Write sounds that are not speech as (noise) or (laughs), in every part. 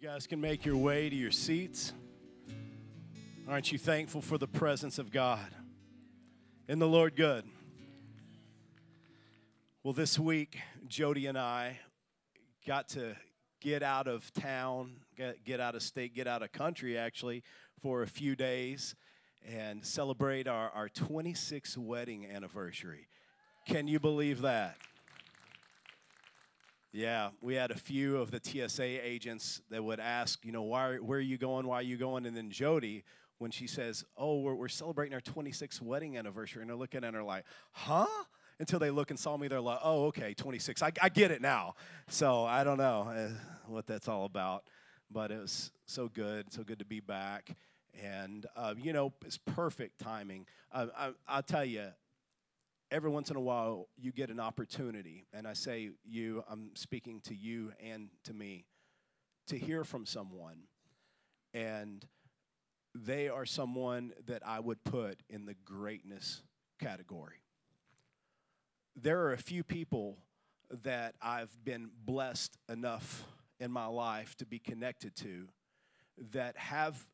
You guys can make your way to your seats. Aren't you thankful for the presence of God? In the Lord good? Well, this week, Jody and I got to get out of town, get, get out of state, get out of country actually for a few days and celebrate our, our 26th wedding anniversary. Can you believe that? Yeah, we had a few of the TSA agents that would ask, you know, why, where are you going? Why are you going? And then Jody, when she says, oh, we're, we're celebrating our 26th wedding anniversary, and they're looking at her like, huh? Until they look and saw me, they're like, oh, okay, 26. I, I get it now. So I don't know uh, what that's all about, but it was so good, so good to be back. And, uh, you know, it's perfect timing. Uh, I, I'll tell you, every once in a while you get an opportunity, and I say you, I'm speaking to you and to me, to hear from someone. And they are someone that I would put in the greatness category. There are a few people that I've been blessed enough in my life to be connected to that have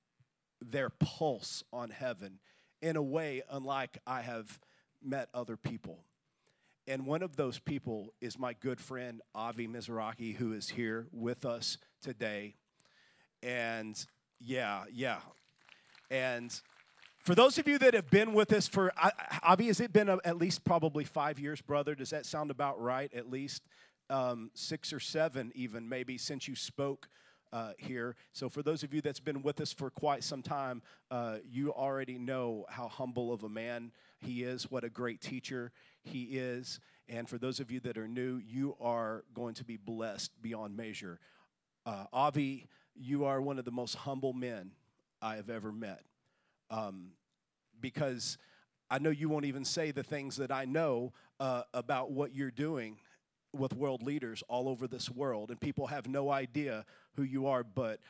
their pulse on heaven in a way unlike I have met other people. And one of those people is my good friend Avi Mizrachi, who is here with us today. And yeah, yeah. And for those of you that have been with us for, Avi, has it been at least probably five years, brother? Does that sound about right? At least um, six or seven, even maybe, since you spoke uh, here. So, for those of you that's been with us for quite some time, uh, you already know how humble of a man he is, what a great teacher he is. And for those of you that are new, you are going to be blessed beyond measure. Uh, Avi, you are one of the most humble men I have ever met. Um, because I know you won't even say the things that I know uh, about what you're doing with world leaders all over this world, and people have no idea who you are, but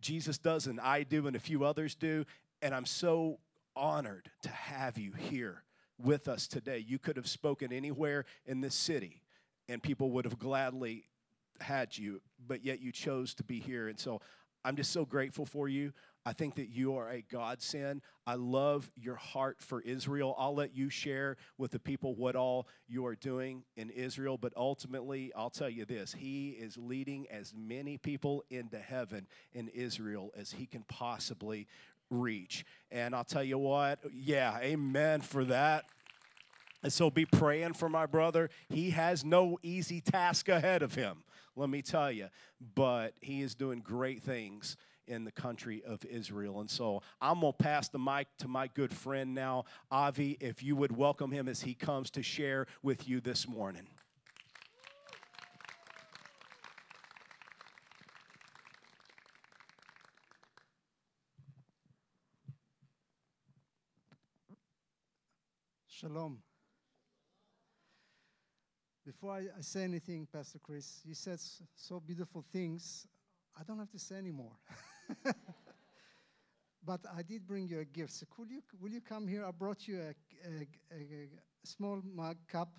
Jesus does, and I do, and a few others do. And I'm so honored to have you here with us today. You could have spoken anywhere in this city, and people would have gladly had you, but yet you chose to be here. And so I'm just so grateful for you. I think that you are a godsend. I love your heart for Israel. I'll let you share with the people what all you are doing in Israel, but ultimately, I'll tell you this He is leading as many people into heaven in Israel as He can possibly reach. And I'll tell you what, yeah, amen for that. And so be praying for my brother. He has no easy task ahead of him, let me tell you, but he is doing great things in the country of Israel. And so I'm going to pass the mic to my good friend now, Avi, if you would welcome him as he comes to share with you this morning. Shalom. Before I, I, say anything, Pastor Chris, you said so beautiful things. I don't have to say anymore. (laughs) (laughs) but I did bring you a gift. So could you, will you come here? I brought you a, a, a, a small mug cup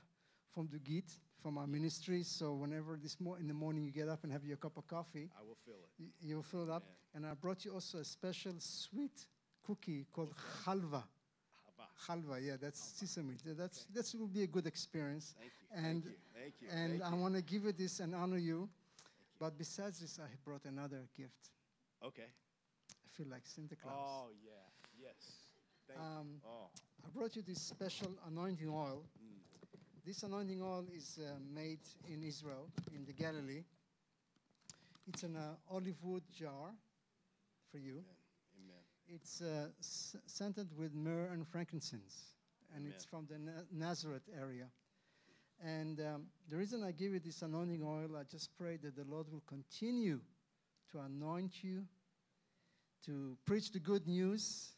from Dugit, from our ministry. So whenever this mo- in the morning you get up and have your cup of coffee, I will fill it. Y- you'll fill it up. And I brought you also a special sweet cookie called halva halva. Yeah, that's sesame. That's okay. that will be a good experience. Thank you. And Thank you. Thank you. and Thank I want to give you this and honor you. But besides this, I brought another gift. Okay. I feel like Santa Claus. Oh yeah. Yes. Thank um, you. Oh. I brought you this special anointing oil. Mm. This anointing oil is uh, made in Israel, in the Galilee. It's an uh, olive wood jar for you. It's uh, s- scented with myrrh and frankincense, and Amen. it's from the Na- Nazareth area. And um, the reason I give you this anointing oil, I just pray that the Lord will continue to anoint you, to preach the good news,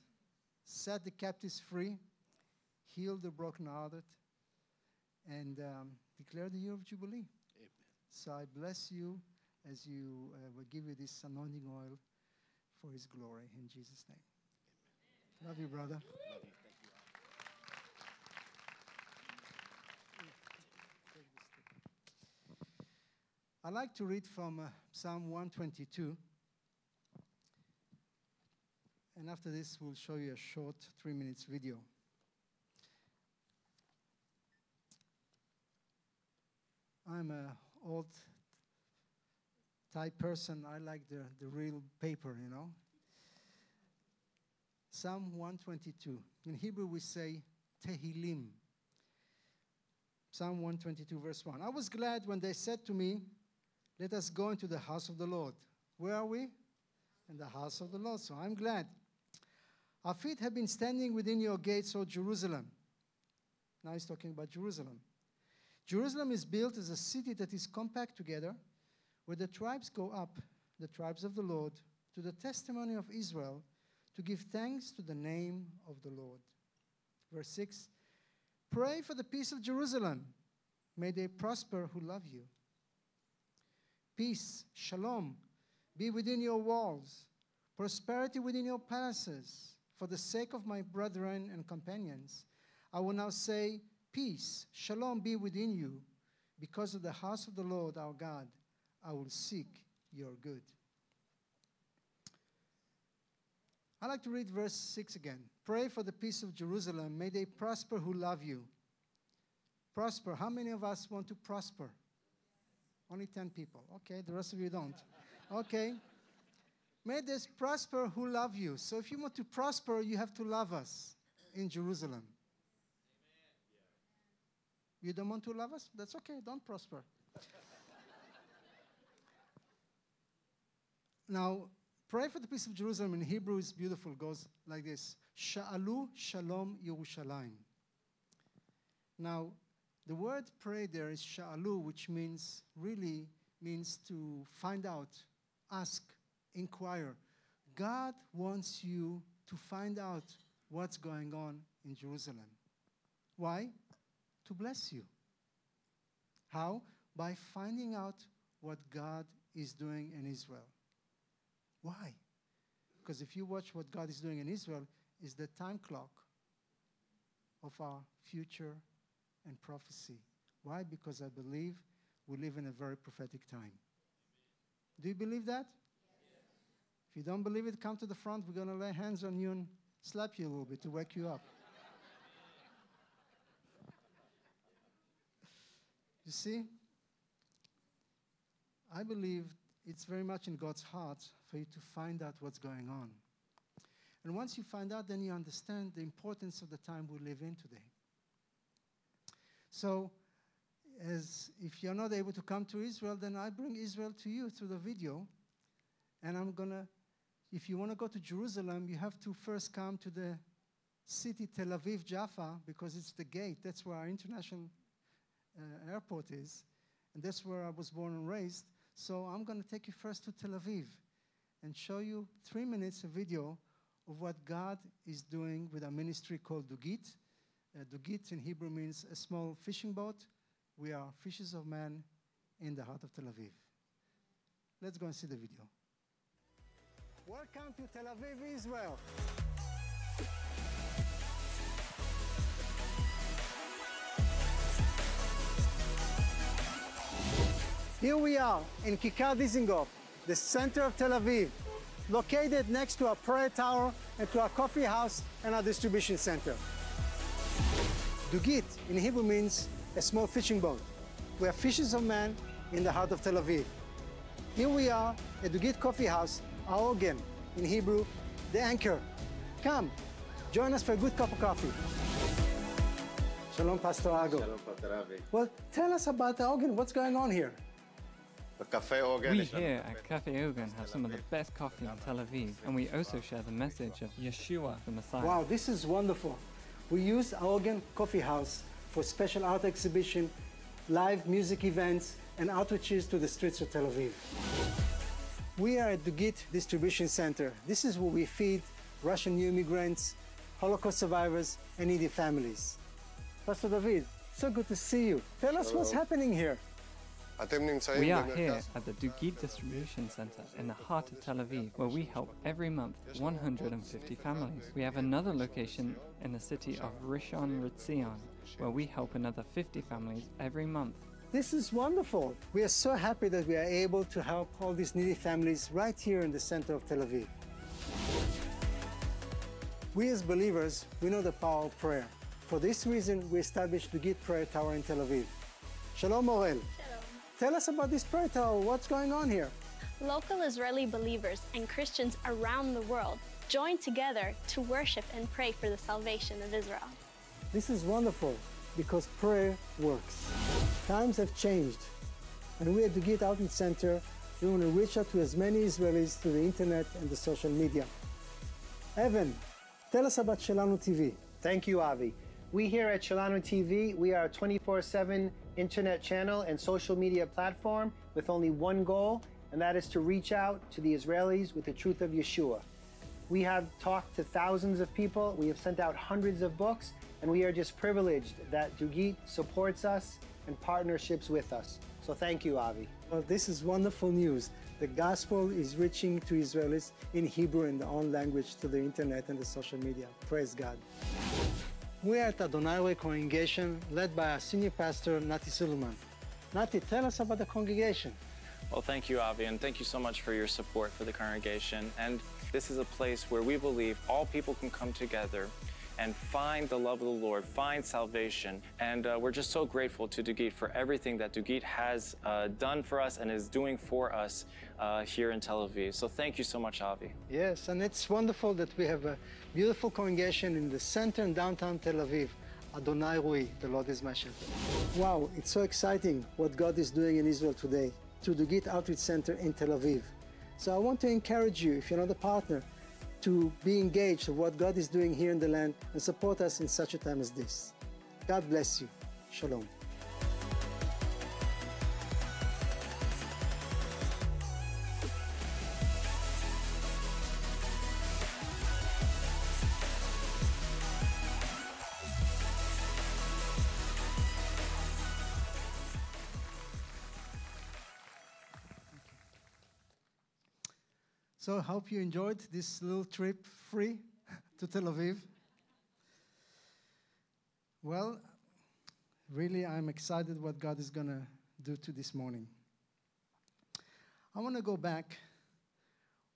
set the captives free, heal the brokenhearted, and um, declare the year of Jubilee. Amen. So I bless you as you uh, will give you this anointing oil for his glory. In Jesus' name. Amen. Love you, brother. Love you. I like to read from uh, Psalm 122. and after this, we'll show you a short three minutes video. I'm a old type person. I like the, the real paper, you know. Psalm 122. In Hebrew, we say Tehillim. Psalm 122, verse 1. I was glad when they said to me, Let us go into the house of the Lord. Where are we? In the house of the Lord. So I'm glad. Our feet have been standing within your gates, O Jerusalem. Now he's talking about Jerusalem. Jerusalem is built as a city that is compact together, where the tribes go up, the tribes of the Lord, to the testimony of Israel, to give thanks to the name of the Lord. Verse 6 Pray for the peace of Jerusalem. May they prosper who love you. Peace, shalom, be within your walls, prosperity within your palaces. For the sake of my brethren and companions, I will now say, Peace, shalom be within you. Because of the house of the Lord our God, I will seek your good. I like to read verse 6 again. Pray for the peace of Jerusalem. May they prosper who love you. Prosper. How many of us want to prosper? Only 10 people. Okay, the rest of you don't. Okay. May this prosper who love you. So if you want to prosper, you have to love us in Jerusalem. You don't want to love us? That's okay, don't prosper. now, pray for the peace of Jerusalem in Hebrew is beautiful. It goes like this Sha'alu Shalom Yerushalayim. Now, the word pray there is sha'alu, which means really means to find out, ask, inquire. God wants you to find out what's going on in Jerusalem. Why? To bless you. How? By finding out what God is doing in Israel. Why? Because if you watch what God is doing in Israel, is the time clock of our future and prophecy. Why? Because I believe we live in a very prophetic time. Do you believe that? If you don't believe it, come to the front. We're going to lay hands on you and slap you a little bit to wake you up. (laughs) you see, I believe it's very much in God's heart for you to find out what's going on. And once you find out, then you understand the importance of the time we live in today. So, as if you're not able to come to Israel, then I bring Israel to you through the video. And I'm going to, if you want to go to Jerusalem, you have to first come to the city Tel Aviv Jaffa because it's the gate. That's where our international uh, airport is. And that's where I was born and raised. So I'm going to take you first to Tel Aviv and show you three minutes of video of what God is doing with a ministry called Dugit. Uh, Dugit in Hebrew means a small fishing boat. We are fishes of men in the heart of Tel Aviv. Let's go and see the video. Welcome to Tel Aviv, Israel. Here we are in Kikar Dizengoff, the center of Tel Aviv, located next to our prayer tower and to our coffee house and our distribution center. Dugit in Hebrew means a small fishing boat. We are fishers of men in the heart of Tel Aviv. Here we are at Dugit Coffee House, our in Hebrew, the anchor. Come, join us for a good cup of coffee. Shalom, Pastor Ago. Shalom, Pastor Avi. Well, tell us about the Ogen. What's going on here? The Cafe Ogen. We here at Cafe Ogen have some of the best coffee in Tel Aviv, and we also share the message of Yeshua, the Messiah. Wow, this is wonderful. We use Ogen Coffee House for special art exhibition, live music events, and outreaches to the streets of Tel Aviv. We are at Dugit Distribution Center. This is where we feed Russian new immigrants, Holocaust survivors, and needy families. Pastor David, so good to see you. Tell us what's happening here. We are here at the Dugit Distribution Center in the heart of Tel Aviv, where we help every month 150 families. We have another location in the city of Rishon LeZion, where we help another 50 families every month. This is wonderful. We are so happy that we are able to help all these needy families right here in the center of Tel Aviv. We as believers, we know the power of prayer. For this reason, we established Dugit Prayer Tower in Tel Aviv. Shalom Morel. Tell us about this prayer tower. What's going on here? Local Israeli believers and Christians around the world join together to worship and pray for the salvation of Israel. This is wonderful because prayer works. Times have changed, and we at Dugit Outreach Center, we want to reach out to as many Israelis through the internet and the social media. Evan, tell us about Shelanu TV. Thank you, Avi. We here at Shelanu TV, we are 24-7 internet channel and social media platform with only one goal, and that is to reach out to the Israelis with the truth of Yeshua. We have talked to thousands of people, we have sent out hundreds of books, and we are just privileged that Dugit supports us and partnerships with us. So thank you, Avi. Well, this is wonderful news. The gospel is reaching to Israelis in Hebrew in their own language to the internet and the social media. Praise God. We are at Adonai Way congregation led by our senior pastor, Nati Suleiman. Nati, tell us about the congregation. Well, thank you, Avi, and thank you so much for your support for the congregation. And this is a place where we believe all people can come together and find the love of the Lord, find salvation. And uh, we're just so grateful to Dugit for everything that Dugit has uh, done for us and is doing for us uh, here in Tel Aviv. So thank you so much, Avi. Yes, and it's wonderful that we have a beautiful congregation in the center and downtown Tel Aviv. Adonai Roi, the Lord is my shepherd. Wow, it's so exciting what God is doing in Israel today through Dugit Outreach Center in Tel Aviv. So I want to encourage you, if you're not a partner, to be engaged of what God is doing here in the land and support us in such a time as this. God bless you. Shalom. So hope you enjoyed this little trip free (laughs) to Tel Aviv. Well, really, I'm excited what God is going to do to this morning. I want to go back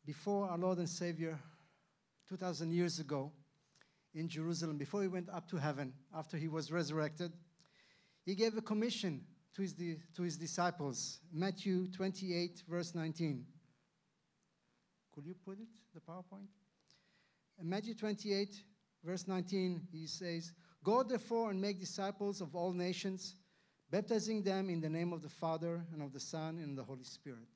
before our Lord and Savior 2,000 years ago in Jerusalem, before he went up to heaven, after he was resurrected. He gave a commission to his, to his disciples. Matthew 28, verse 19. Could you put it, the PowerPoint? In Matthew 28, verse 19, he says, Go therefore and make disciples of all nations, baptizing them in the name of the Father and of the Son and the Holy Spirit.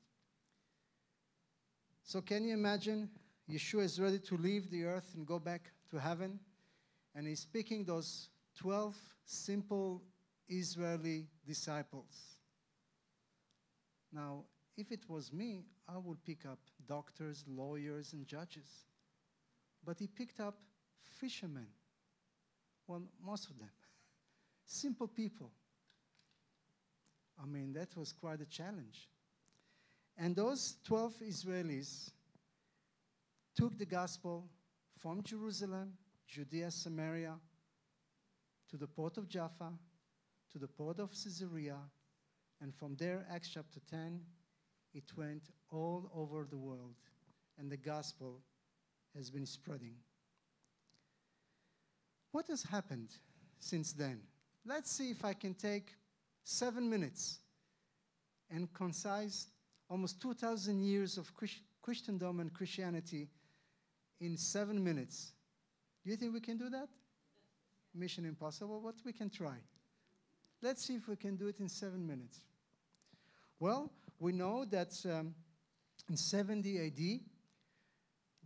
So, can you imagine? Yeshua is ready to leave the earth and go back to heaven, and he's picking those 12 simple Israeli disciples. Now, if it was me, I would pick up doctors, lawyers, and judges. But he picked up fishermen. Well, most of them. (laughs) Simple people. I mean, that was quite a challenge. And those 12 Israelis took the gospel from Jerusalem, Judea, Samaria, to the port of Jaffa, to the port of Caesarea, and from there, Acts chapter 10, it went all over the world, and the gospel has been spreading. What has happened since then? Let's see if I can take seven minutes and concise almost 2,000 years of Christendom and Christianity in seven minutes. Do you think we can do that? Mission impossible, but we can try. Let's see if we can do it in seven minutes. Well, we know that um, in 70 AD,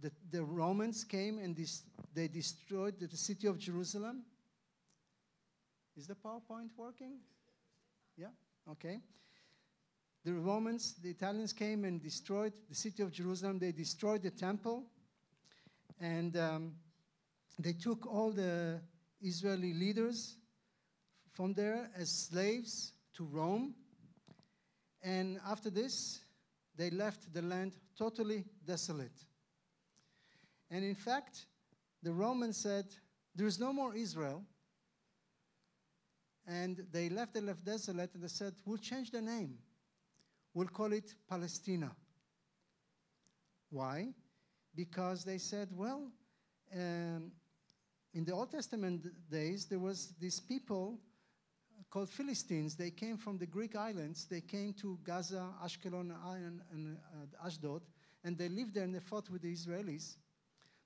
the, the Romans came and dis- they destroyed the, the city of Jerusalem. Is the PowerPoint working? Yeah? Okay. The Romans, the Italians came and destroyed the city of Jerusalem. They destroyed the temple. And um, they took all the Israeli leaders from there as slaves to Rome. And after this, they left the land totally desolate. And in fact, the Romans said, There is no more Israel. And they left the left desolate and they said, We'll change the name. We'll call it Palestina. Why? Because they said, Well, um, in the Old Testament days, there was these people called Philistines. They came from the Greek islands. They came to Gaza, Ashkelon, and, uh, Ashdod, and they lived there and they fought with the Israelis.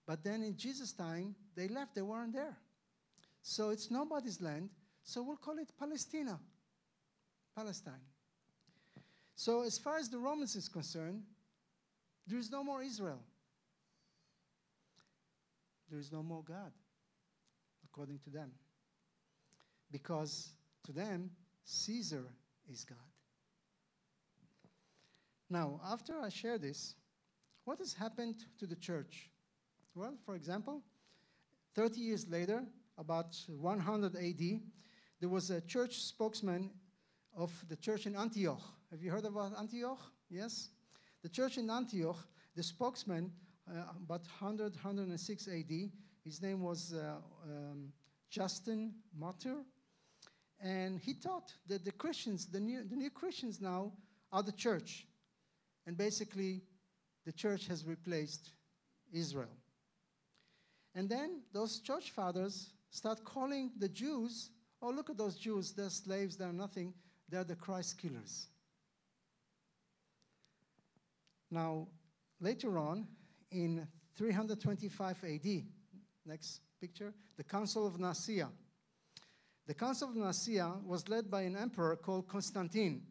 But then in Jesus' time, they left. They weren't there. So it's nobody's land. So we'll call it Palestina, Palestine. So as far as the Romans is concerned, there is no more Israel. There is no more God, according to them. Because to them, Caesar is God. Now, after I share this, what has happened to the church? Well, for example, 30 years later, about 100 AD, there was a church spokesman of the church in Antioch. Have you heard about Antioch? Yes? The church in Antioch, the spokesman, uh, about 100, 106 AD, his name was uh, um, Justin Martyr. And he taught that the Christians, the new, the new Christians now, are the church. And basically, the church has replaced Israel. And then those church fathers start calling the Jews, oh, look at those Jews, they're slaves, they're nothing, they're the Christ killers. Now, later on, in 325 AD, next picture, the Council of Nicaea. The Council of Nicaea was led by an emperor called Constantine.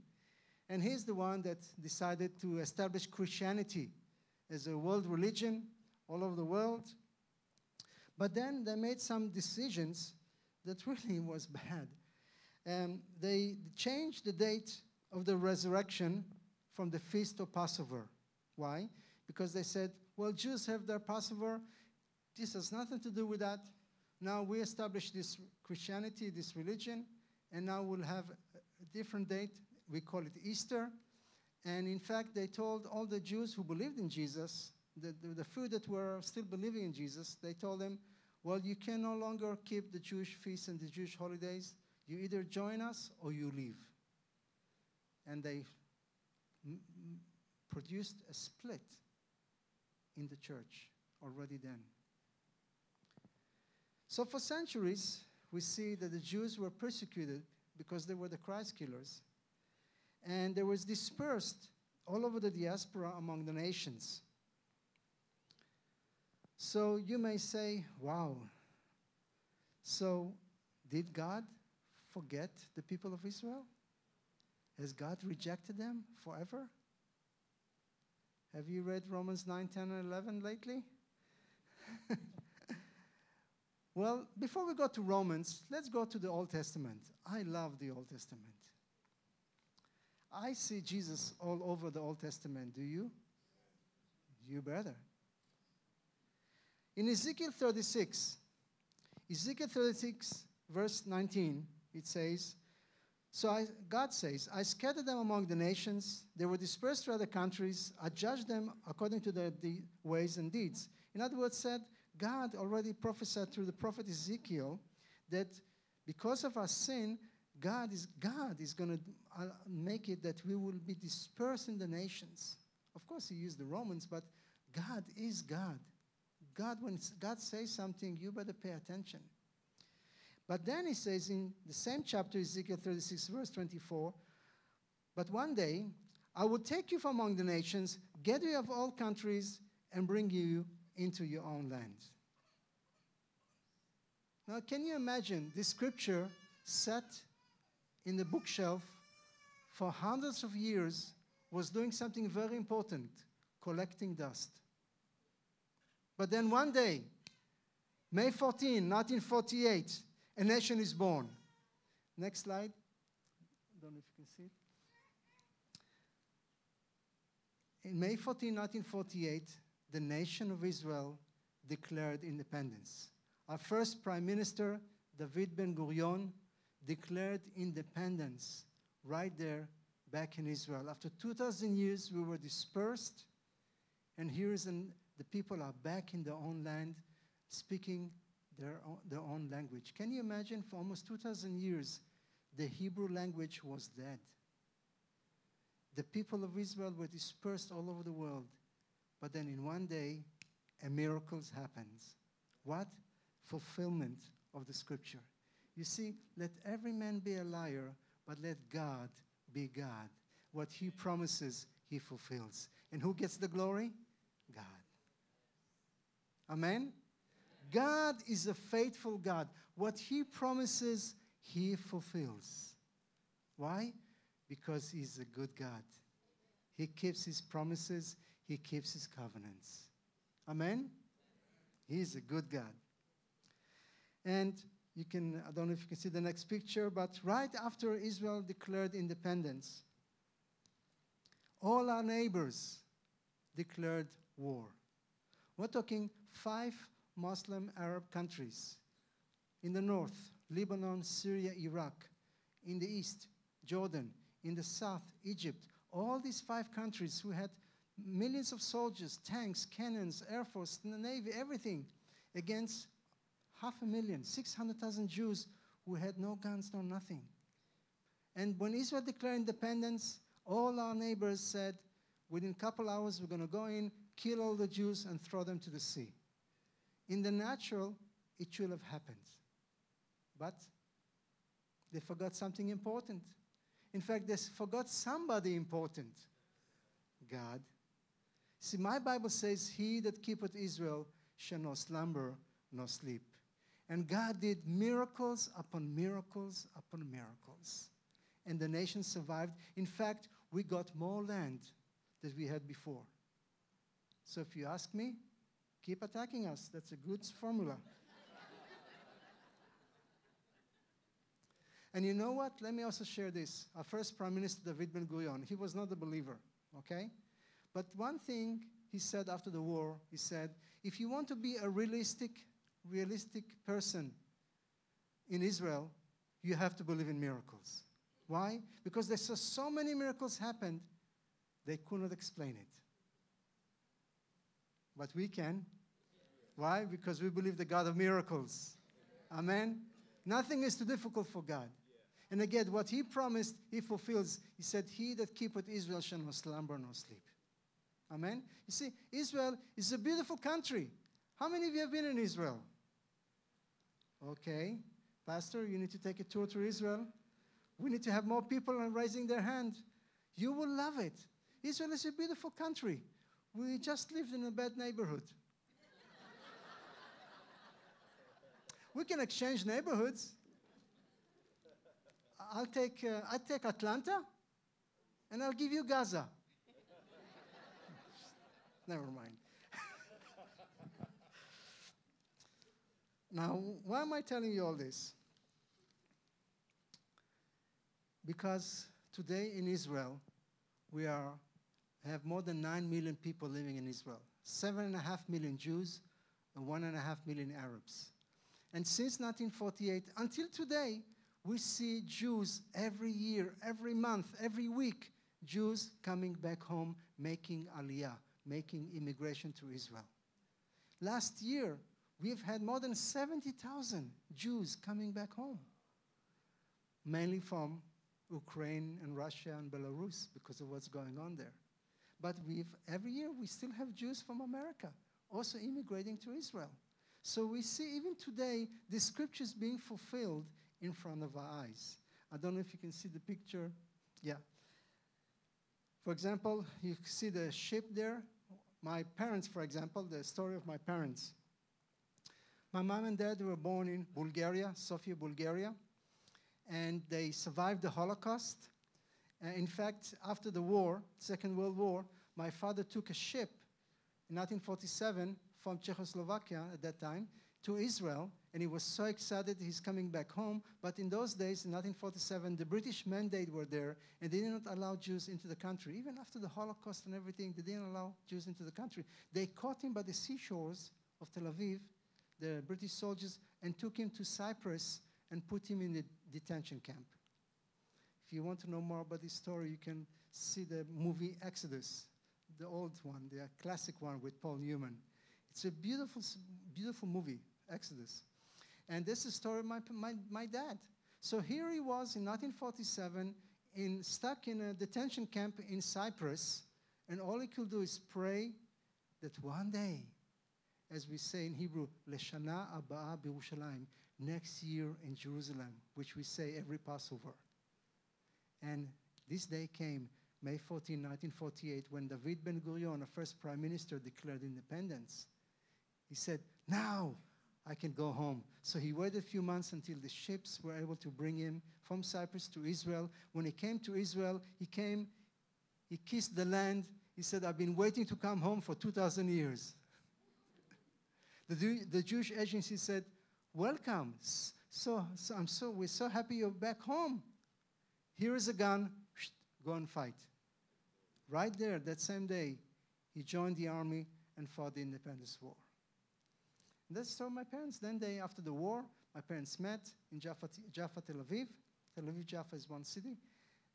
And he's the one that decided to establish Christianity as a world religion all over the world. But then they made some decisions that (laughs) really was bad. Um, they changed the date of the resurrection from the feast of Passover. Why? Because they said, well, Jews have their Passover. This has nothing to do with that. Now we establish this Christianity, this religion, and now we'll have a different date. We call it Easter. And in fact, they told all the Jews who believed in Jesus, the, the, the few that were still believing in Jesus, they told them, well, you can no longer keep the Jewish feasts and the Jewish holidays. You either join us or you leave. And they produced a split in the church already then. So, for centuries, we see that the Jews were persecuted because they were the Christ killers. And they were dispersed all over the diaspora among the nations. So you may say, wow, so did God forget the people of Israel? Has God rejected them forever? Have you read Romans 9, 10, and 11 lately? (laughs) well, before we go to Romans, let's go to the Old Testament. I love the Old Testament. I see Jesus all over the Old Testament. Do you? You better. In Ezekiel 36, Ezekiel 36, verse 19, it says, So I, God says, I scattered them among the nations. They were dispersed through other countries. I judged them according to their de- ways and deeds. In other words, said, God already prophesied through the prophet Ezekiel that because of our sin, God is, God is going to uh, make it that we will be dispersed in the nations. Of course, he used the Romans, but God is God. God, when God says something, you better pay attention. But then he says in the same chapter, Ezekiel 36, verse 24, But one day I will take you from among the nations, gather you of all countries, and bring you into your own land. Now, can you imagine this scripture set in the bookshelf for hundreds of years was doing something very important collecting dust. But then one day, May 14, 1948, a nation is born. Next slide. Don't know if you can see it. In May 14, 1948, the nation of Israel declared independence. Our first prime minister, David Ben Gurion, declared independence right there back in Israel. After 2,000 years, we were dispersed, and here is an, the people are back in their own land speaking their own, their own language. Can you imagine for almost 2,000 years, the Hebrew language was dead? The people of Israel were dispersed all over the world. But then in one day, a miracle happens. What? fulfillment of the scripture. You see, let every man be a liar, but let God be God. What he promises, he fulfills. And who gets the glory? God. Amen? God is a faithful God. What he promises, he fulfills. Why? Because he's a good God. He keeps his promises, he keeps his covenants. Amen? He's a good God. And you can, I don't know if you can see the next picture, but right after Israel declared independence, all our neighbors declared war. We're talking five Muslim Arab countries. In the north, Lebanon, Syria, Iraq. In the east, Jordan. In the south, Egypt. All these five countries who had millions of soldiers, tanks, cannons, air force, navy, everything, against half a million, 600,000 Jews who had no guns, no nothing. And when Israel declared independence, all our neighbors said, within a couple hours, we're going to go in, kill all the Jews, and throw them to the sea. In the natural, it should have happened. But they forgot something important. In fact, they forgot somebody important God. See, my Bible says, He that keepeth Israel shall not slumber nor sleep. And God did miracles upon miracles upon miracles. And the nation survived. In fact, we got more land than we had before. So if you ask me, keep attacking us. That's a good formula. (laughs) and you know what? Let me also share this. Our first Prime Minister, David Ben Gurion, he was not a believer, okay? But one thing he said after the war, he said, if you want to be a realistic, realistic person in Israel, you have to believe in miracles. Why? Because they saw so many miracles happened, they could not explain it. But we can. Why? Because we believe the God of miracles. Amen? Nothing is too difficult for God. And again, what he promised, he fulfills. He said, He that keepeth Israel shall not slumber nor sleep. Amen? You see, Israel is a beautiful country. How many of you have been in Israel? Okay. Pastor, you need to take a tour to Israel. We need to have more people raising their hand. You will love it. Israel is a beautiful country. We just lived in a bad neighborhood. (laughs) we can exchange neighborhoods. I'll take, uh, I'll take Atlanta and I'll give you Gaza. Never mind. now, why am I telling you all this? Because today in Israel, we are, have more than 9 million people living in Israel. 7.5 million Jews and 1.5 million Arabs. And since 1948 until today, we see Jews every year, every month, every week, Jews coming back home making aliyah, making immigration to Israel. Last year, we've had more than 70,000 Jews coming back home, mainly from Ukraine and Russia and Belarus because of what's going on there. But we've, every year we still have Jews from America also immigrating to Israel. So we see even today the scriptures being fulfilled in front of our eyes. I don't know if you can see the picture. Yeah. For example, you see the ship there. My parents, for example, the story of my parents. My mom and dad were born in Bulgaria, Sofia, Bulgaria and they survived the Holocaust. Uh, in fact, after the war, Second World War, my father took a ship in 1947 from Czechoslovakia at that time to Israel, and he was so excited he's coming back home. But in those days, in 1947, the British mandate were there, and they did not allow Jews into the country. Even after the Holocaust and everything, they didn't allow Jews into the country. They caught him by the seashores of Tel Aviv, the British soldiers, and took him to Cyprus and put him in the detention camp. If you want to know more about this story, you can see the movie Exodus, the old one, the classic one with Paul Newman. It's a beautiful, beautiful movie, Exodus. And this is the story of my, my, my dad. So here he was in 1947, in, stuck in a detention camp in Cyprus, and all he could do is pray that one day as we say in Hebrew, Leshana Abba Birushalayim, next year in Jerusalem, which we say every Passover. And this day came, May 14, 1948, when David Ben Gurion, the first prime minister, declared independence. He said, Now I can go home. So he waited a few months until the ships were able to bring him from Cyprus to Israel. When he came to Israel, he came, he kissed the land. He said, I've been waiting to come home for 2,000 years. The, the Jewish agency said, Welcome. So, so, I'm so, we're so happy you're back home. Here is a gun. Go and fight. Right there, that same day, he joined the army and fought the independence war. And that's so my parents. Then they, after the war, my parents met in Jaffa, Jaffa, Tel Aviv. Tel Aviv, Jaffa is one city.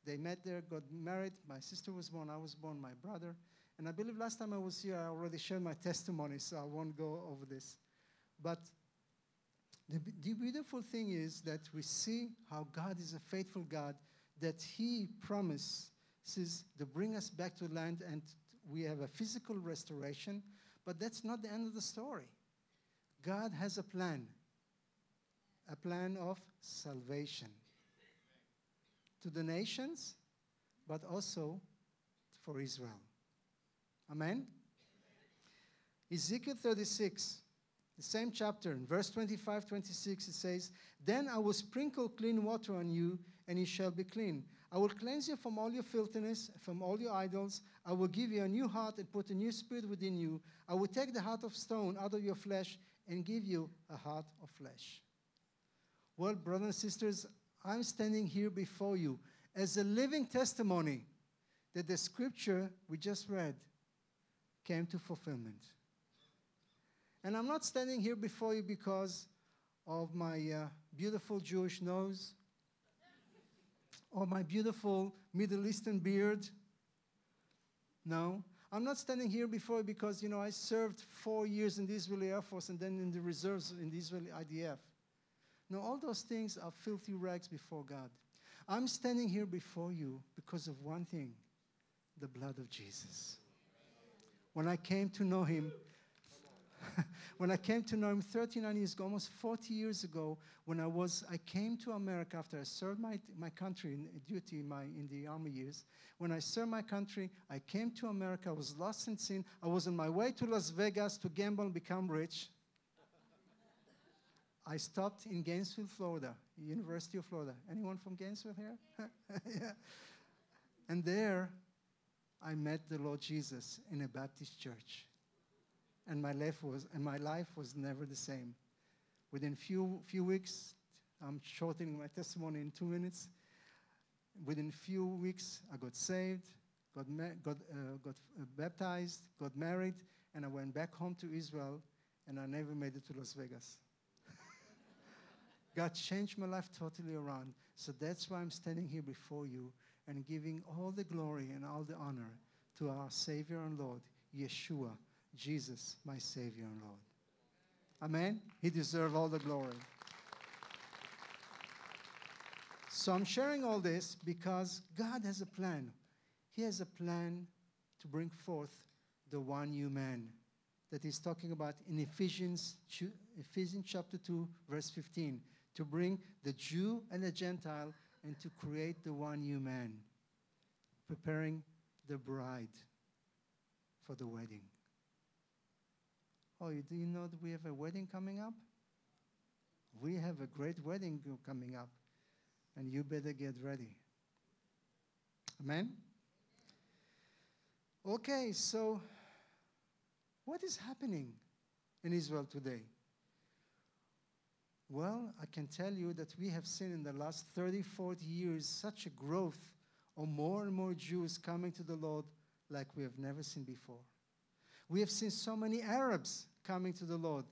They met there, got married. My sister was born, I was born, my brother. And I believe last time I was here, I already shared my testimony, so I won't go over this. But the, the beautiful thing is that we see how God is a faithful God, that He promises to bring us back to land and we have a physical restoration, but that's not the end of the story. God has a plan, a plan of salvation to the nations, but also for Israel. Amen? Ezekiel 36, the same chapter, in verse 25 26, it says, Then I will sprinkle clean water on you, and you shall be clean. I will cleanse you from all your filthiness, from all your idols. I will give you a new heart and put a new spirit within you. I will take the heart of stone out of your flesh and give you a heart of flesh. Well, brothers and sisters, I'm standing here before you as a living testimony that the scripture we just read came to fulfillment. And I'm not standing here before you because of my uh, beautiful Jewish nose or my beautiful Middle Eastern beard. No, I'm not standing here before you because, you know, I served four years in the Israeli Air Force and then in the reserves in the Israeli IDF. No, all those things are filthy rags before God. I'm standing here before you because of one thing the blood of Jesus. When I came to know him, (laughs) when I came to know him 39 years ago, almost 40 years ago, when I was, I came to America after I served my, my country in duty in, my, in the army years. When I served my country, I came to America. I was lost in sin. I was on my way to Las Vegas to gamble and become rich. I stopped in Gainesville, Florida, University of Florida. Anyone from Gainesville here? (laughs) yeah. And there, I met the Lord Jesus in a Baptist church and my life was and my life was never the same. Within few few weeks, I'm shortening my testimony in two minutes. Within few weeks, I got saved, got ma- got uh, got uh, baptized, got married, and I went back home to Israel, and I never made it to Las Vegas. (laughs) God changed my life totally around. So that's why I'm standing here before you and giving all the glory and all the honor to our Savior and Lord, Yeshua, Jesus, my Savior and Lord. Amen? He deserves all the glory. So I'm sharing all this because God has a plan. He has a plan to bring forth the one new man that he's talking about in Ephesians, Ephesians chapter 2, verse 15, to bring the Jew and the Gentile and to create the one new man, preparing the bride for the wedding. Oh, do you know that we have a wedding coming up? We have a great wedding coming up, and you better get ready. Amen? Okay, so what is happening in Israel today? Well, I can tell you that we have seen in the last 30, 40 years such a growth of more and more Jews coming to the Lord like we have never seen before. We have seen so many Arabs coming to the Lord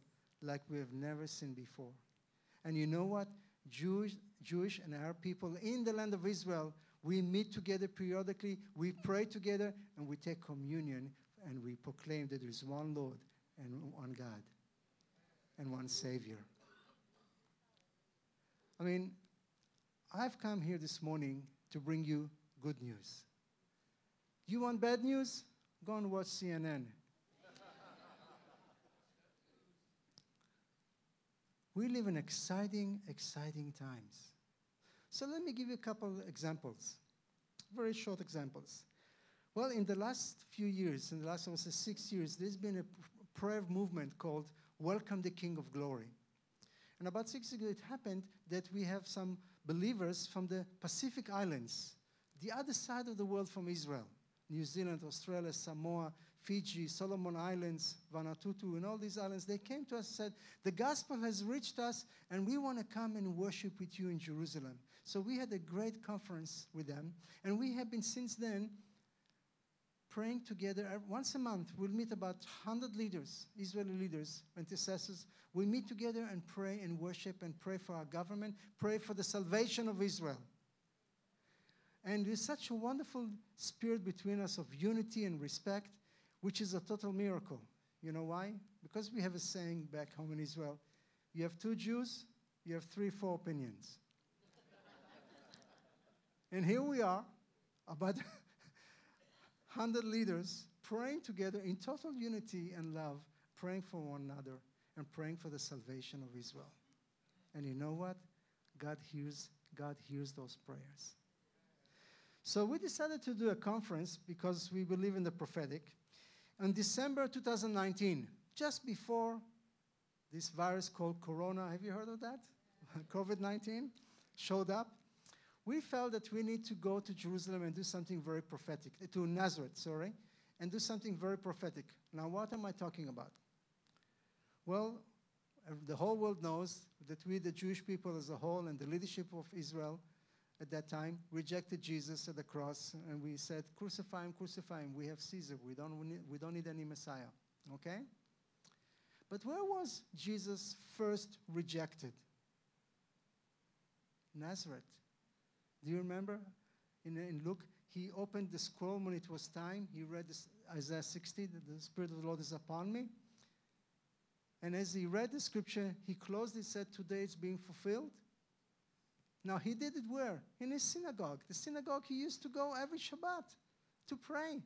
like we have never seen before. And you know what? Jewish, Jewish and Arab people in the land of Israel, we meet together periodically, we pray together, and we take communion and we proclaim that there is one Lord and one God and one Savior. I mean, I've come here this morning to bring you good news. You want bad news? Go and watch CNN. We live in exciting, exciting times. So let me give you a couple examples, very short examples. Well, in the last few years, in the last, say, six years, there's been a prayer movement called Welcome the King of Glory. And about six years ago, it happened that we have some believers from the Pacific Islands, the other side of the world from Israel, New Zealand, Australia, Samoa, Fiji, Solomon Islands, Vanuatu, and all these islands, they came to us and said, The gospel has reached us, and we want to come and worship with you in Jerusalem. So we had a great conference with them, and we have been since then praying together. Once a month, we'll meet about 100 leaders, Israeli leaders, intercessors. We meet together and pray and worship and pray for our government, pray for the salvation of Israel. And there's such a wonderful spirit between us of unity and respect which is a total miracle. You know why? Because we have a saying back home in Israel you have two Jews, you have three, four opinions. (laughs) and here we are, about (laughs) 100 leaders praying together in total unity and love, praying for one another and praying for the salvation of Israel. And you know what? God hears, God hears those prayers. So we decided to do a conference because we believe in the prophetic in December 2019, just before this virus called Corona, have you heard of that? (laughs) COVID 19 showed up. We felt that we need to go to Jerusalem and do something very prophetic, to Nazareth, sorry, and do something very prophetic. Now, what am I talking about? Well, uh, the whole world knows that we, the Jewish people as a whole, and the leadership of Israel, at that time rejected Jesus at the cross, and we said, Crucify him, crucify him. We have Caesar. We don't, need, we don't need any Messiah. Okay? But where was Jesus first rejected? Nazareth. Do you remember? In, in Luke, he opened the scroll when it was time. He read this, Isaiah 60, that the Spirit of the Lord is upon me. And as he read the scripture, he closed it, said, Today it's being fulfilled. Now, he did it where? In his synagogue. The synagogue he used to go every Shabbat to pray.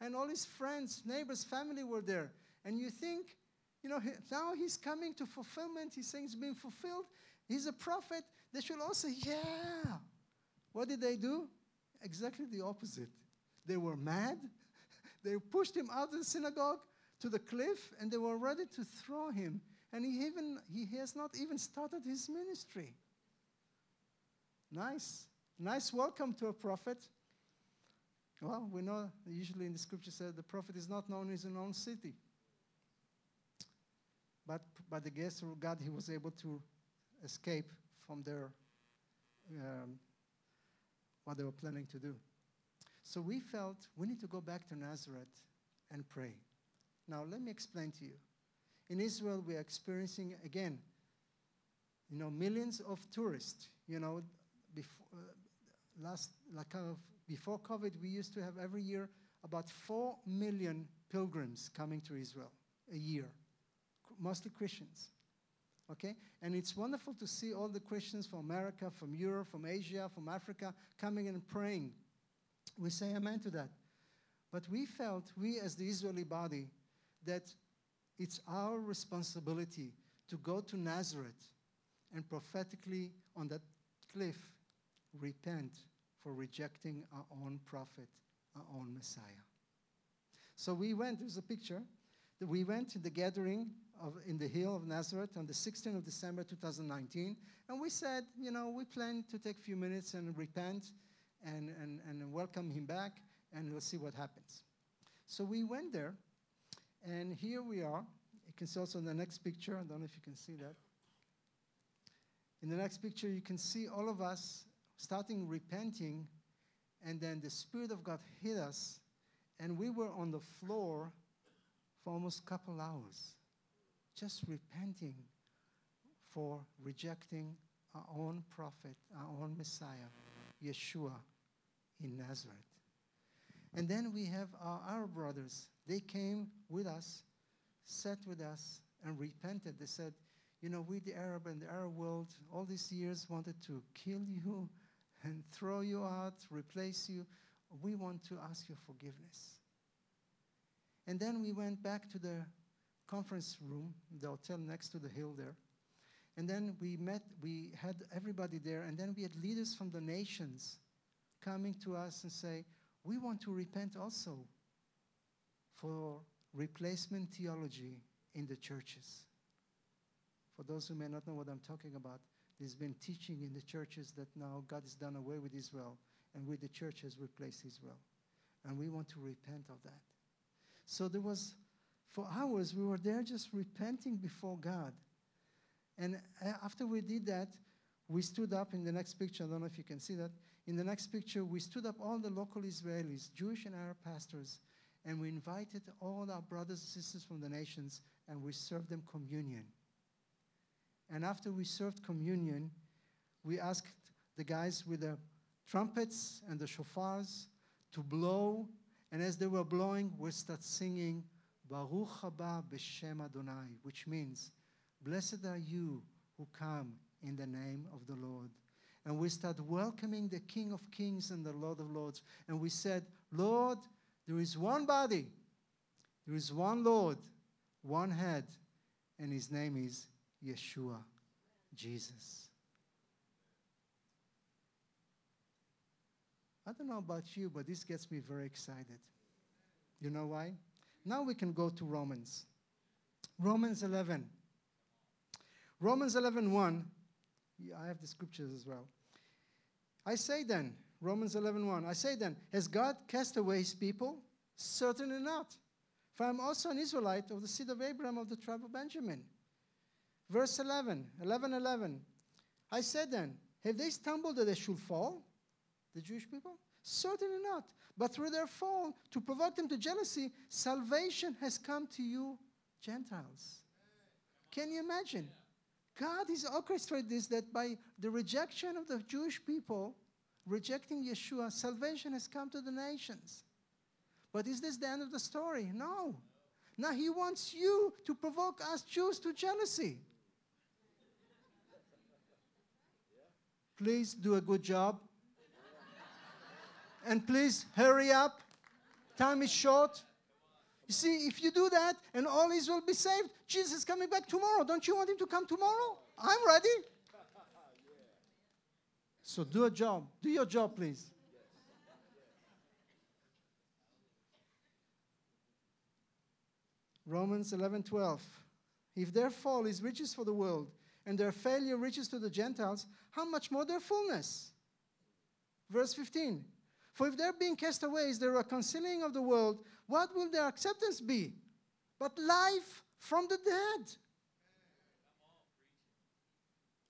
And all his friends, neighbors, family were there. And you think, you know, now he's coming to fulfillment. He's saying it's being fulfilled. He's a prophet. They should all say, yeah. What did they do? Exactly the opposite. They were mad. (laughs) they pushed him out of the synagogue to the cliff, and they were ready to throw him. And he even he has not even started his ministry. Nice. Nice welcome to a prophet. Well, we know usually in the scripture says the prophet is not known in his own city. But by the grace of God, he was able to escape from their um, what they were planning to do. So we felt we need to go back to Nazareth and pray. Now, let me explain to you. In Israel, we are experiencing again, you know, millions of tourists. You know, before, uh, last, like before COVID, we used to have every year about 4 million pilgrims coming to Israel a year, mostly Christians. Okay? And it's wonderful to see all the Christians from America, from Europe, from Asia, from Africa coming and praying. We say amen to that. But we felt, we as the Israeli body, that it's our responsibility to go to Nazareth and prophetically on that cliff repent for rejecting our own prophet, our own Messiah. So we went, there's a picture. We went to the gathering of, in the hill of Nazareth on the 16th of December 2019, and we said, you know, we plan to take a few minutes and repent and, and, and welcome him back, and we'll see what happens. So we went there, and here we are. You can see also in the next picture, I don't know if you can see that. In the next picture, you can see all of us starting repenting, and then the Spirit of God hit us, and we were on the floor for almost a couple hours, just repenting for rejecting our own prophet, our own Messiah, Yeshua in Nazareth. And then we have our Arab brothers. They came with us, sat with us, and repented. They said, You know, we, the Arab and the Arab world, all these years wanted to kill you, and throw you out, replace you. We want to ask your forgiveness. And then we went back to the conference room, the hotel next to the hill there. And then we met, we had everybody there, and then we had leaders from the nations coming to us and say, We want to repent also for replacement theology in the churches. For those who may not know what I'm talking about, there's been teaching in the churches that now God has done away with Israel, and with the church has replaced Israel. And we want to repent of that. So there was, for hours, we were there just repenting before God. And uh, after we did that, we stood up in the next picture. I don't know if you can see that. In the next picture, we stood up all the local Israelis, Jewish and Arab pastors, and we invited all our brothers and sisters from the nations, and we served them communion. And after we served communion, we asked the guys with the trumpets and the shofars to blow. And as they were blowing, we start singing Baruch haba b'shem Adonai, which means, Blessed are you who come in the name of the Lord. And we start welcoming the King of Kings and the Lord of Lords. And we said, Lord, there is one body, there is one Lord, one head, and his name is Yeshua, Jesus. I don't know about you, but this gets me very excited. You know why? Now we can go to Romans. Romans 11. Romans 11 1. Yeah, I have the scriptures as well. I say then, Romans 11 1. I say then, has God cast away his people? Certainly not. For I am also an Israelite of the seed of Abraham of the tribe of Benjamin. Verse 11, 11 11. I said then, have they stumbled that they should fall? The Jewish people? Certainly not. But through their fall, to provoke them to jealousy, salvation has come to you, Gentiles. Can you imagine? God has orchestrated this that by the rejection of the Jewish people, rejecting Yeshua, salvation has come to the nations. But is this the end of the story? No. Now he wants you to provoke us Jews to jealousy. Please do a good job. And please hurry up. Time is short. You see, if you do that and all Israel will be saved, Jesus is coming back tomorrow. Don't you want him to come tomorrow? I'm ready. So do a job. Do your job, please. Romans 11 12. If their fall is riches for the world, and their failure reaches to the Gentiles, how much more their fullness? Verse 15. For if they're being cast away is the reconciling of the world, what will their acceptance be? But life from the dead.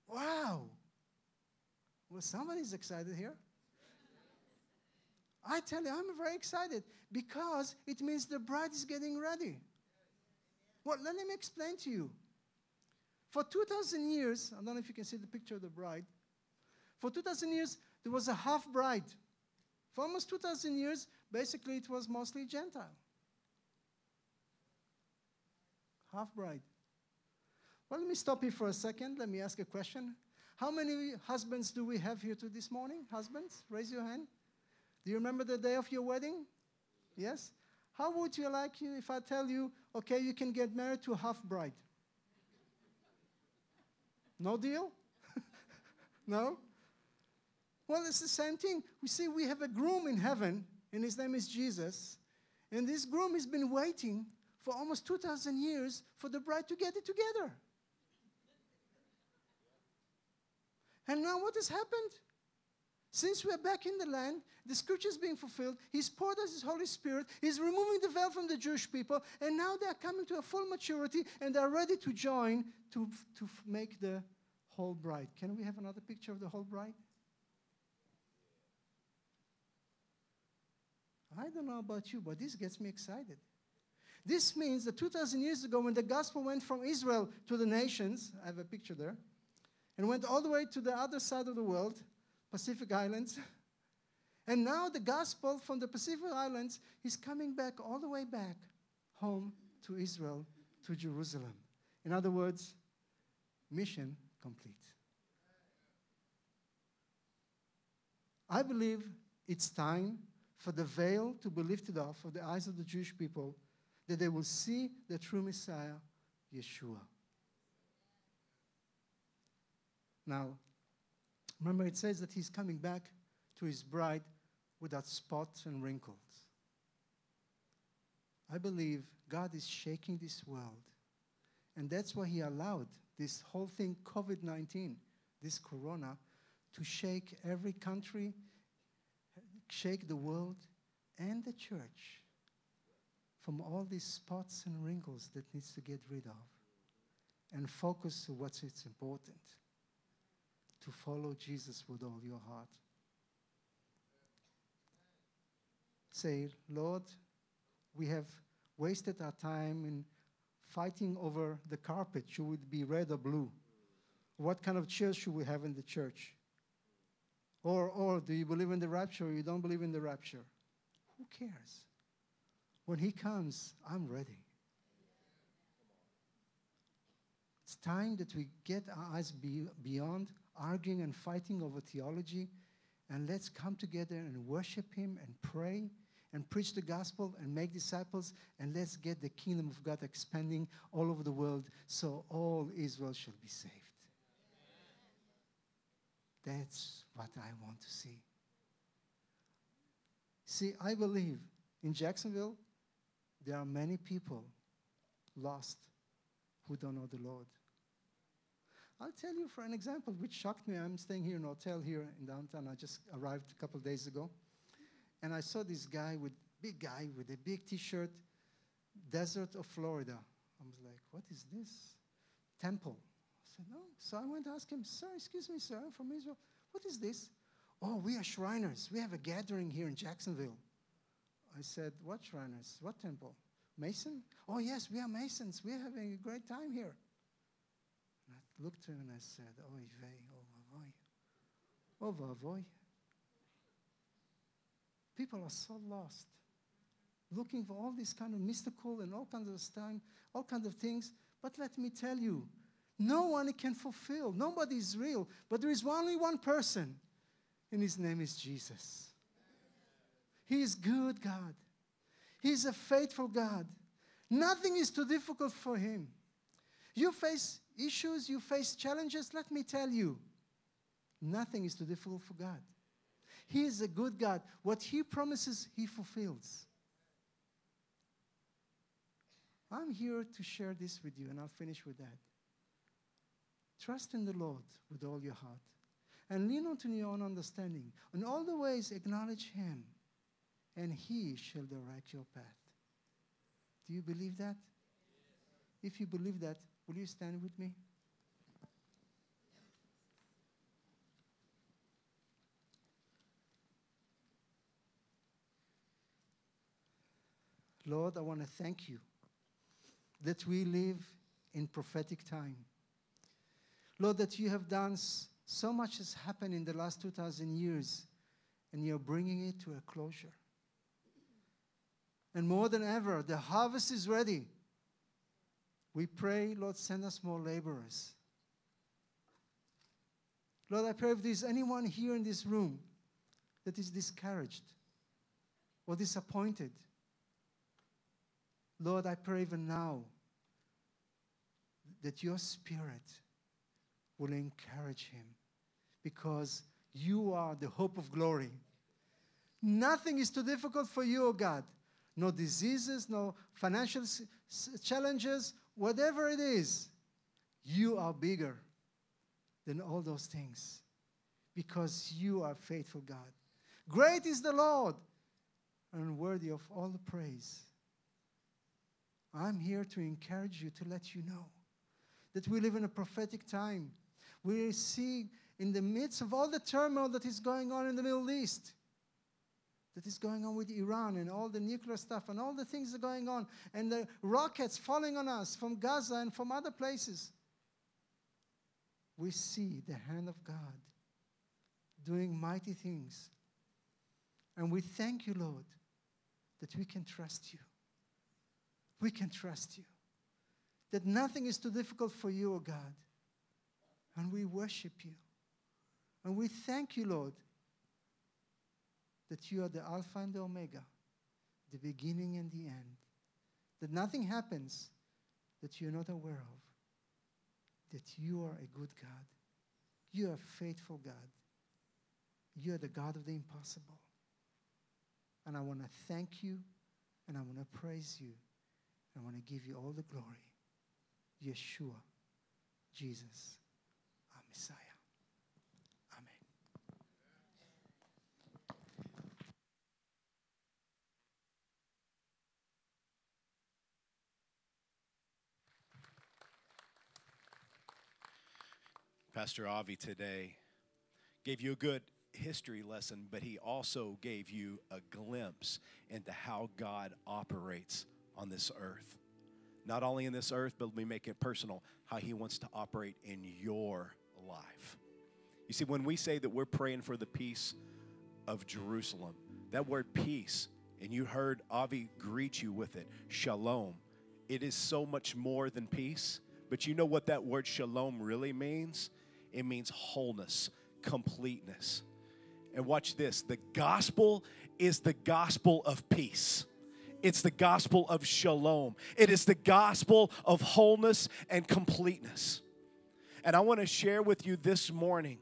Wow. Well, somebody's excited here. I tell you, I'm very excited because it means the bride is getting ready. Well, let me explain to you. For 2,000 years, I don't know if you can see the picture of the bride. For 2,000 years, there was a half bride. For almost 2,000 years, basically, it was mostly Gentile. Half bride. Well, let me stop here for a second. Let me ask a question. How many husbands do we have here to this morning? Husbands, raise your hand. Do you remember the day of your wedding? Yes? How would you like you if I tell you, okay, you can get married to a half bride? No deal? (laughs) no? Well, it's the same thing. We see we have a groom in heaven, and his name is Jesus. And this groom has been waiting for almost 2,000 years for the bride to get it together. And now what has happened? Since we're back in the land, the scripture is being fulfilled. He's poured us His Holy Spirit. He's removing the veil from the Jewish people. And now they're coming to a full maturity and they're ready to join to, to make the whole bride. Can we have another picture of the whole bride? I don't know about you, but this gets me excited. This means that 2,000 years ago, when the gospel went from Israel to the nations, I have a picture there, and went all the way to the other side of the world, Pacific Islands. (laughs) And now the gospel from the Pacific Islands is coming back all the way back home to Israel, to Jerusalem. In other words, mission complete. I believe it's time for the veil to be lifted off of the eyes of the Jewish people, that they will see the true Messiah, Yeshua. Now, remember it says that he's coming back to his bride without spots and wrinkles. I believe God is shaking this world. And that's why he allowed this whole thing, COVID 19, this corona, to shake every country, shake the world and the church from all these spots and wrinkles that needs to get rid of and focus on what's it's important to follow Jesus with all your heart. Say, Lord, we have wasted our time in fighting over the carpet. Should it be red or blue? What kind of chairs should we have in the church? Or, or do you believe in the rapture or you don't believe in the rapture? Who cares? When he comes, I'm ready. It's time that we get our eyes be, beyond arguing and fighting over theology and let's come together and worship him and pray and preach the gospel and make disciples and let's get the kingdom of God expanding all over the world so all Israel shall be saved. That's what I want to see. See, I believe in Jacksonville, there are many people lost who don't know the Lord. I'll tell you for an example which shocked me. I'm staying here in a hotel here in downtown. I just arrived a couple days ago. And I saw this guy with big guy with a big t-shirt, desert of Florida. I was like, what is this? Temple. I said, no. So I went to ask him, sir, excuse me, sir, I'm from Israel. What is this? Oh, we are Shriners. We have a gathering here in Jacksonville. I said, What Shriners? What temple? Mason? Oh, yes, we are Masons. We're having a great time here. And I looked at him and I said, Oy vey, oh. Oh, vavoy. People are so lost, looking for all these kind of mystical and all kinds of time, all kinds of things. But let me tell you, no one can fulfill. Nobody is real. But there is only one person, and his name is Jesus. He is good God. He is a faithful God. Nothing is too difficult for him. You face issues, you face challenges, let me tell you, nothing is too difficult for God. He is a good God. What He promises, He fulfills. I'm here to share this with you, and I'll finish with that. Trust in the Lord with all your heart, and lean onto your own understanding. In all the ways, acknowledge Him, and He shall direct your path. Do you believe that? If you believe that, will you stand with me? Lord, I want to thank you that we live in prophetic time. Lord, that you have done so much has happened in the last 2,000 years, and you're bringing it to a closure. And more than ever, the harvest is ready. We pray, Lord, send us more laborers. Lord, I pray if there's anyone here in this room that is discouraged or disappointed, Lord, I pray even now that your spirit will encourage him because you are the hope of glory. Nothing is too difficult for you, oh God. No diseases, no financial challenges, whatever it is, you are bigger than all those things because you are faithful God. Great is the Lord and worthy of all praise. I'm here to encourage you, to let you know that we live in a prophetic time. We see in the midst of all the turmoil that is going on in the Middle East, that is going on with Iran and all the nuclear stuff and all the things that are going on, and the rockets falling on us from Gaza and from other places. We see the hand of God doing mighty things. And we thank you, Lord, that we can trust you we can trust you. That nothing is too difficult for you, O oh God. And we worship you. And we thank you, Lord, that you are the Alpha and the Omega, the beginning and the end. That nothing happens that you're not aware of. That you are a good God. You are a faithful, God. You are the God of the impossible. And I want to thank you and I want to praise you. I want to give you all the glory. Yeshua, Jesus, our Messiah. Amen. Pastor Avi today gave you a good history lesson, but he also gave you a glimpse into how God operates on this earth. Not only in this earth, but me make it personal, how he wants to operate in your life. You see, when we say that we're praying for the peace of Jerusalem, that word peace, and you heard Avi greet you with it, shalom, it is so much more than peace. But you know what that word shalom really means? It means wholeness, completeness. And watch this the gospel is the gospel of peace. It's the gospel of shalom. It is the gospel of wholeness and completeness. And I want to share with you this morning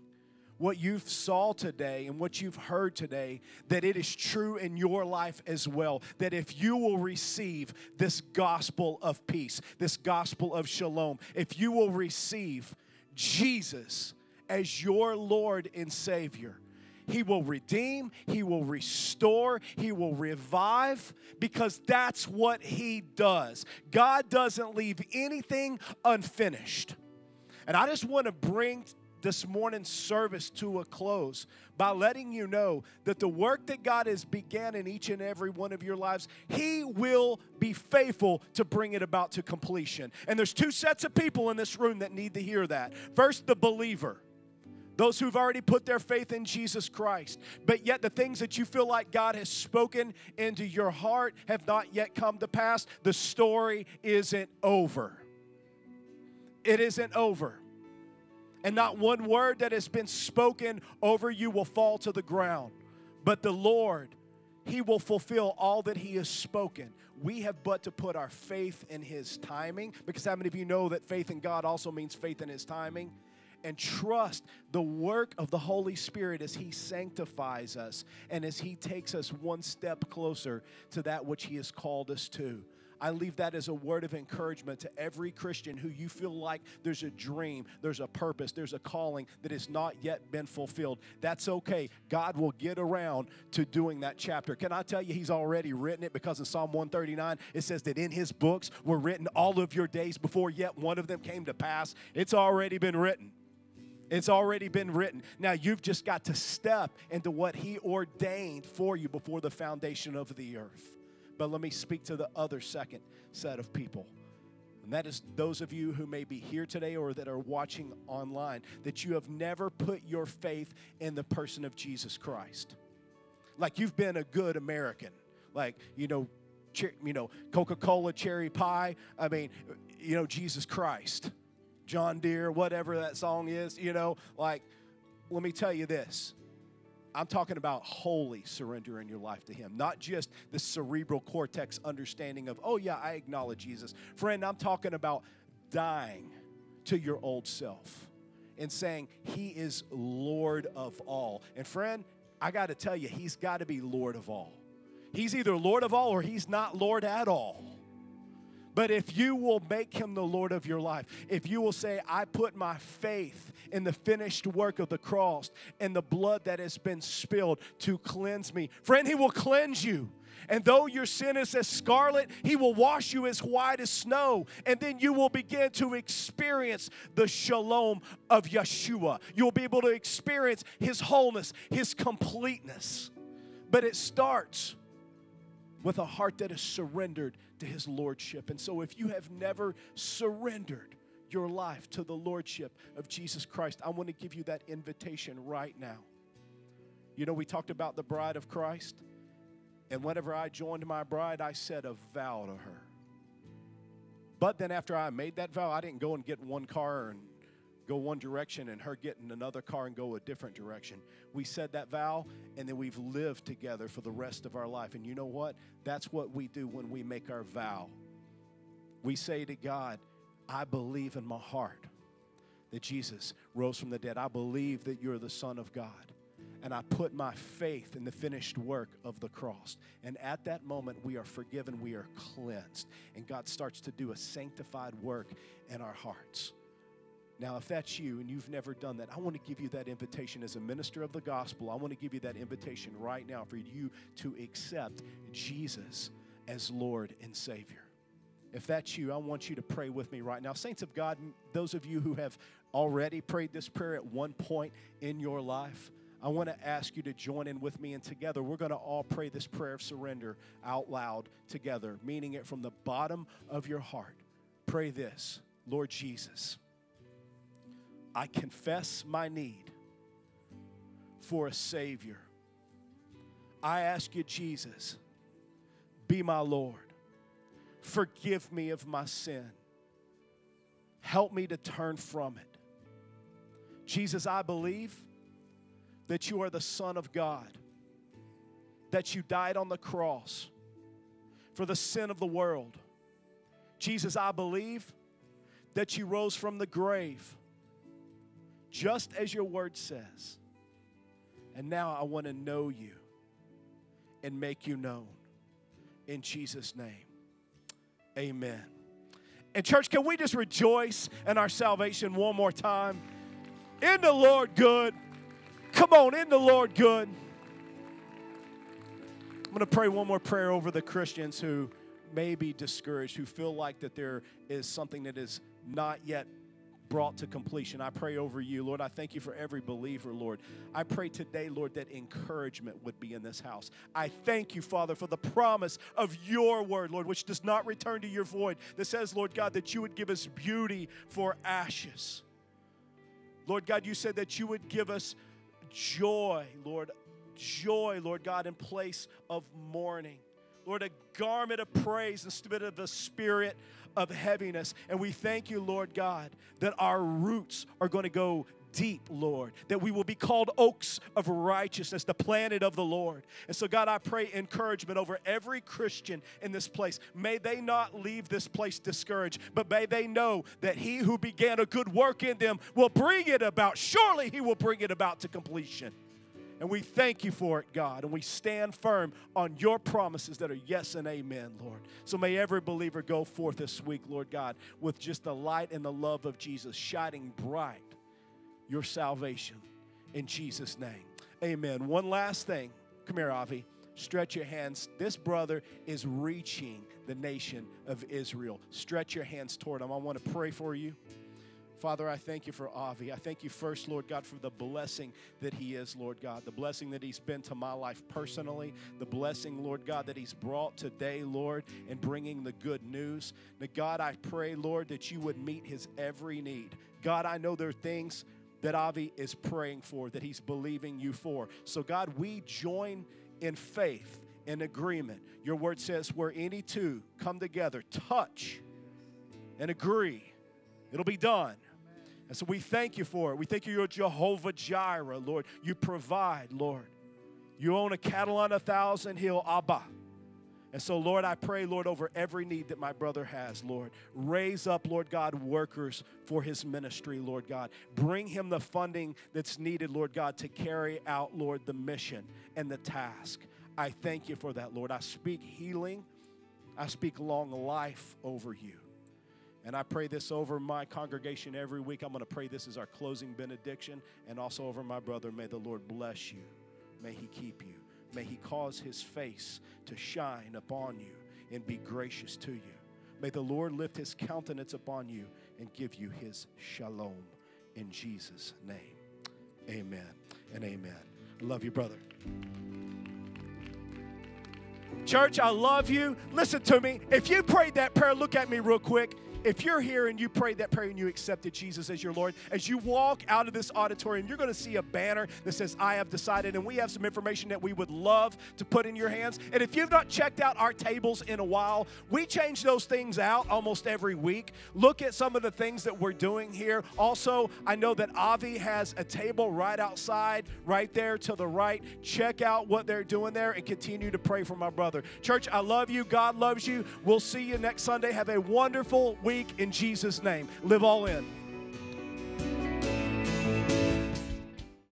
what you've saw today and what you've heard today that it is true in your life as well that if you will receive this gospel of peace this gospel of shalom if you will receive Jesus as your Lord and Savior he will redeem, He will restore, He will revive, because that's what He does. God doesn't leave anything unfinished. And I just want to bring this morning's service to a close by letting you know that the work that God has began in each and every one of your lives, He will be faithful to bring it about to completion. And there's two sets of people in this room that need to hear that. First, the believer those who've already put their faith in Jesus Christ, but yet the things that you feel like God has spoken into your heart have not yet come to pass, the story isn't over. It isn't over. And not one word that has been spoken over you will fall to the ground, but the Lord, He will fulfill all that He has spoken. We have but to put our faith in His timing, because how many of you know that faith in God also means faith in His timing? And trust the work of the Holy Spirit as He sanctifies us and as He takes us one step closer to that which He has called us to. I leave that as a word of encouragement to every Christian who you feel like there's a dream, there's a purpose, there's a calling that has not yet been fulfilled. That's okay. God will get around to doing that chapter. Can I tell you, He's already written it because in Psalm 139 it says that in His books were written all of your days before yet one of them came to pass. It's already been written. It's already been written. Now you've just got to step into what He ordained for you before the foundation of the earth. But let me speak to the other second set of people. And that is those of you who may be here today or that are watching online, that you have never put your faith in the person of Jesus Christ. Like you've been a good American. Like, you know, you know, Coca-Cola cherry pie. I mean, you know, Jesus Christ. John Deere, whatever that song is, you know, like, let me tell you this. I'm talking about wholly surrendering your life to Him, not just the cerebral cortex understanding of, oh, yeah, I acknowledge Jesus. Friend, I'm talking about dying to your old self and saying, He is Lord of all. And friend, I got to tell you, He's got to be Lord of all. He's either Lord of all or He's not Lord at all. But if you will make him the Lord of your life, if you will say, I put my faith in the finished work of the cross and the blood that has been spilled to cleanse me, friend, he will cleanse you. And though your sin is as scarlet, he will wash you as white as snow. And then you will begin to experience the shalom of Yeshua. You'll be able to experience his wholeness, his completeness. But it starts with a heart that is surrendered to his lordship. And so, if you have never surrendered your life to the lordship of Jesus Christ, I want to give you that invitation right now. You know, we talked about the bride of Christ, and whenever I joined my bride, I said a vow to her. But then, after I made that vow, I didn't go and get one car and go one direction and her getting in another car and go a different direction. We said that vow and then we've lived together for the rest of our life. And you know what? That's what we do when we make our vow. We say to God, I believe in my heart that Jesus rose from the dead. I believe that you're the Son of God. And I put my faith in the finished work of the cross. And at that moment, we are forgiven, we are cleansed. And God starts to do a sanctified work in our hearts. Now, if that's you and you've never done that, I want to give you that invitation as a minister of the gospel. I want to give you that invitation right now for you to accept Jesus as Lord and Savior. If that's you, I want you to pray with me right now. Saints of God, those of you who have already prayed this prayer at one point in your life, I want to ask you to join in with me, and together we're going to all pray this prayer of surrender out loud together, meaning it from the bottom of your heart. Pray this Lord Jesus, I confess my need for a Savior. I ask you, Jesus, be my Lord. Forgive me of my sin. Help me to turn from it. Jesus, I believe that you are the Son of God, that you died on the cross for the sin of the world. Jesus, I believe that you rose from the grave, just as your word says. And now I want to know you and make you known. In Jesus' name, amen. And, church, can we just rejoice in our salvation one more time? In the Lord, good. Come on, in the Lord, good. I'm going to pray one more prayer over the Christians who may be discouraged, who feel like that there is something that is not yet brought to completion. I pray over you, Lord. I thank you for every believer, Lord. I pray today, Lord, that encouragement would be in this house. I thank you, Father, for the promise of your word, Lord, which does not return to your void, that says, Lord God, that you would give us beauty for ashes. Lord God, you said that you would give us joy, Lord, joy, Lord God, in place of mourning. Lord, a garment of praise instead of the spirit of heaviness. And we thank you, Lord God, that our roots are going to go deep, Lord, that we will be called oaks of righteousness, the planet of the Lord. And so, God, I pray encouragement over every Christian in this place. May they not leave this place discouraged, but may they know that He who began a good work in them will bring it about. Surely He will bring it about to completion. And we thank you for it, God. And we stand firm on your promises that are yes and amen, Lord. So may every believer go forth this week, Lord God, with just the light and the love of Jesus shining bright your salvation in Jesus' name. Amen. One last thing. Come here, Avi. Stretch your hands. This brother is reaching the nation of Israel. Stretch your hands toward him. I want to pray for you. Father, I thank you for Avi. I thank you first, Lord God, for the blessing that he is, Lord God, the blessing that he's been to my life personally, the blessing, Lord God, that he's brought today, Lord, in bringing the good news. Now, God, I pray, Lord, that you would meet his every need. God, I know there are things that Avi is praying for, that he's believing you for. So, God, we join in faith, in agreement. Your word says, where any two come together, touch and agree, it'll be done. And so we thank you for it. We thank you, you're Jehovah Jireh, Lord. You provide, Lord. You own a cattle on a thousand hill, Abba. And so, Lord, I pray, Lord, over every need that my brother has, Lord. Raise up, Lord God, workers for his ministry, Lord God. Bring him the funding that's needed, Lord God, to carry out, Lord, the mission and the task. I thank you for that, Lord. I speak healing, I speak long life over you. And I pray this over my congregation every week. I'm going to pray this as our closing benediction and also over my brother. May the Lord bless you. May he keep you. May he cause his face to shine upon you and be gracious to you. May the Lord lift his countenance upon you and give you his shalom in Jesus' name. Amen and amen. I love you, brother. Church, I love you. Listen to me. If you prayed that prayer, look at me real quick. If you're here and you prayed that prayer and you accepted Jesus as your Lord, as you walk out of this auditorium, you're going to see a banner that says, I have decided. And we have some information that we would love to put in your hands. And if you've not checked out our tables in a while, we change those things out almost every week. Look at some of the things that we're doing here. Also, I know that Avi has a table right outside, right there to the right. Check out what they're doing there and continue to pray for my brother. Church, I love you. God loves you. We'll see you next Sunday. Have a wonderful week in Jesus' name. Live all in.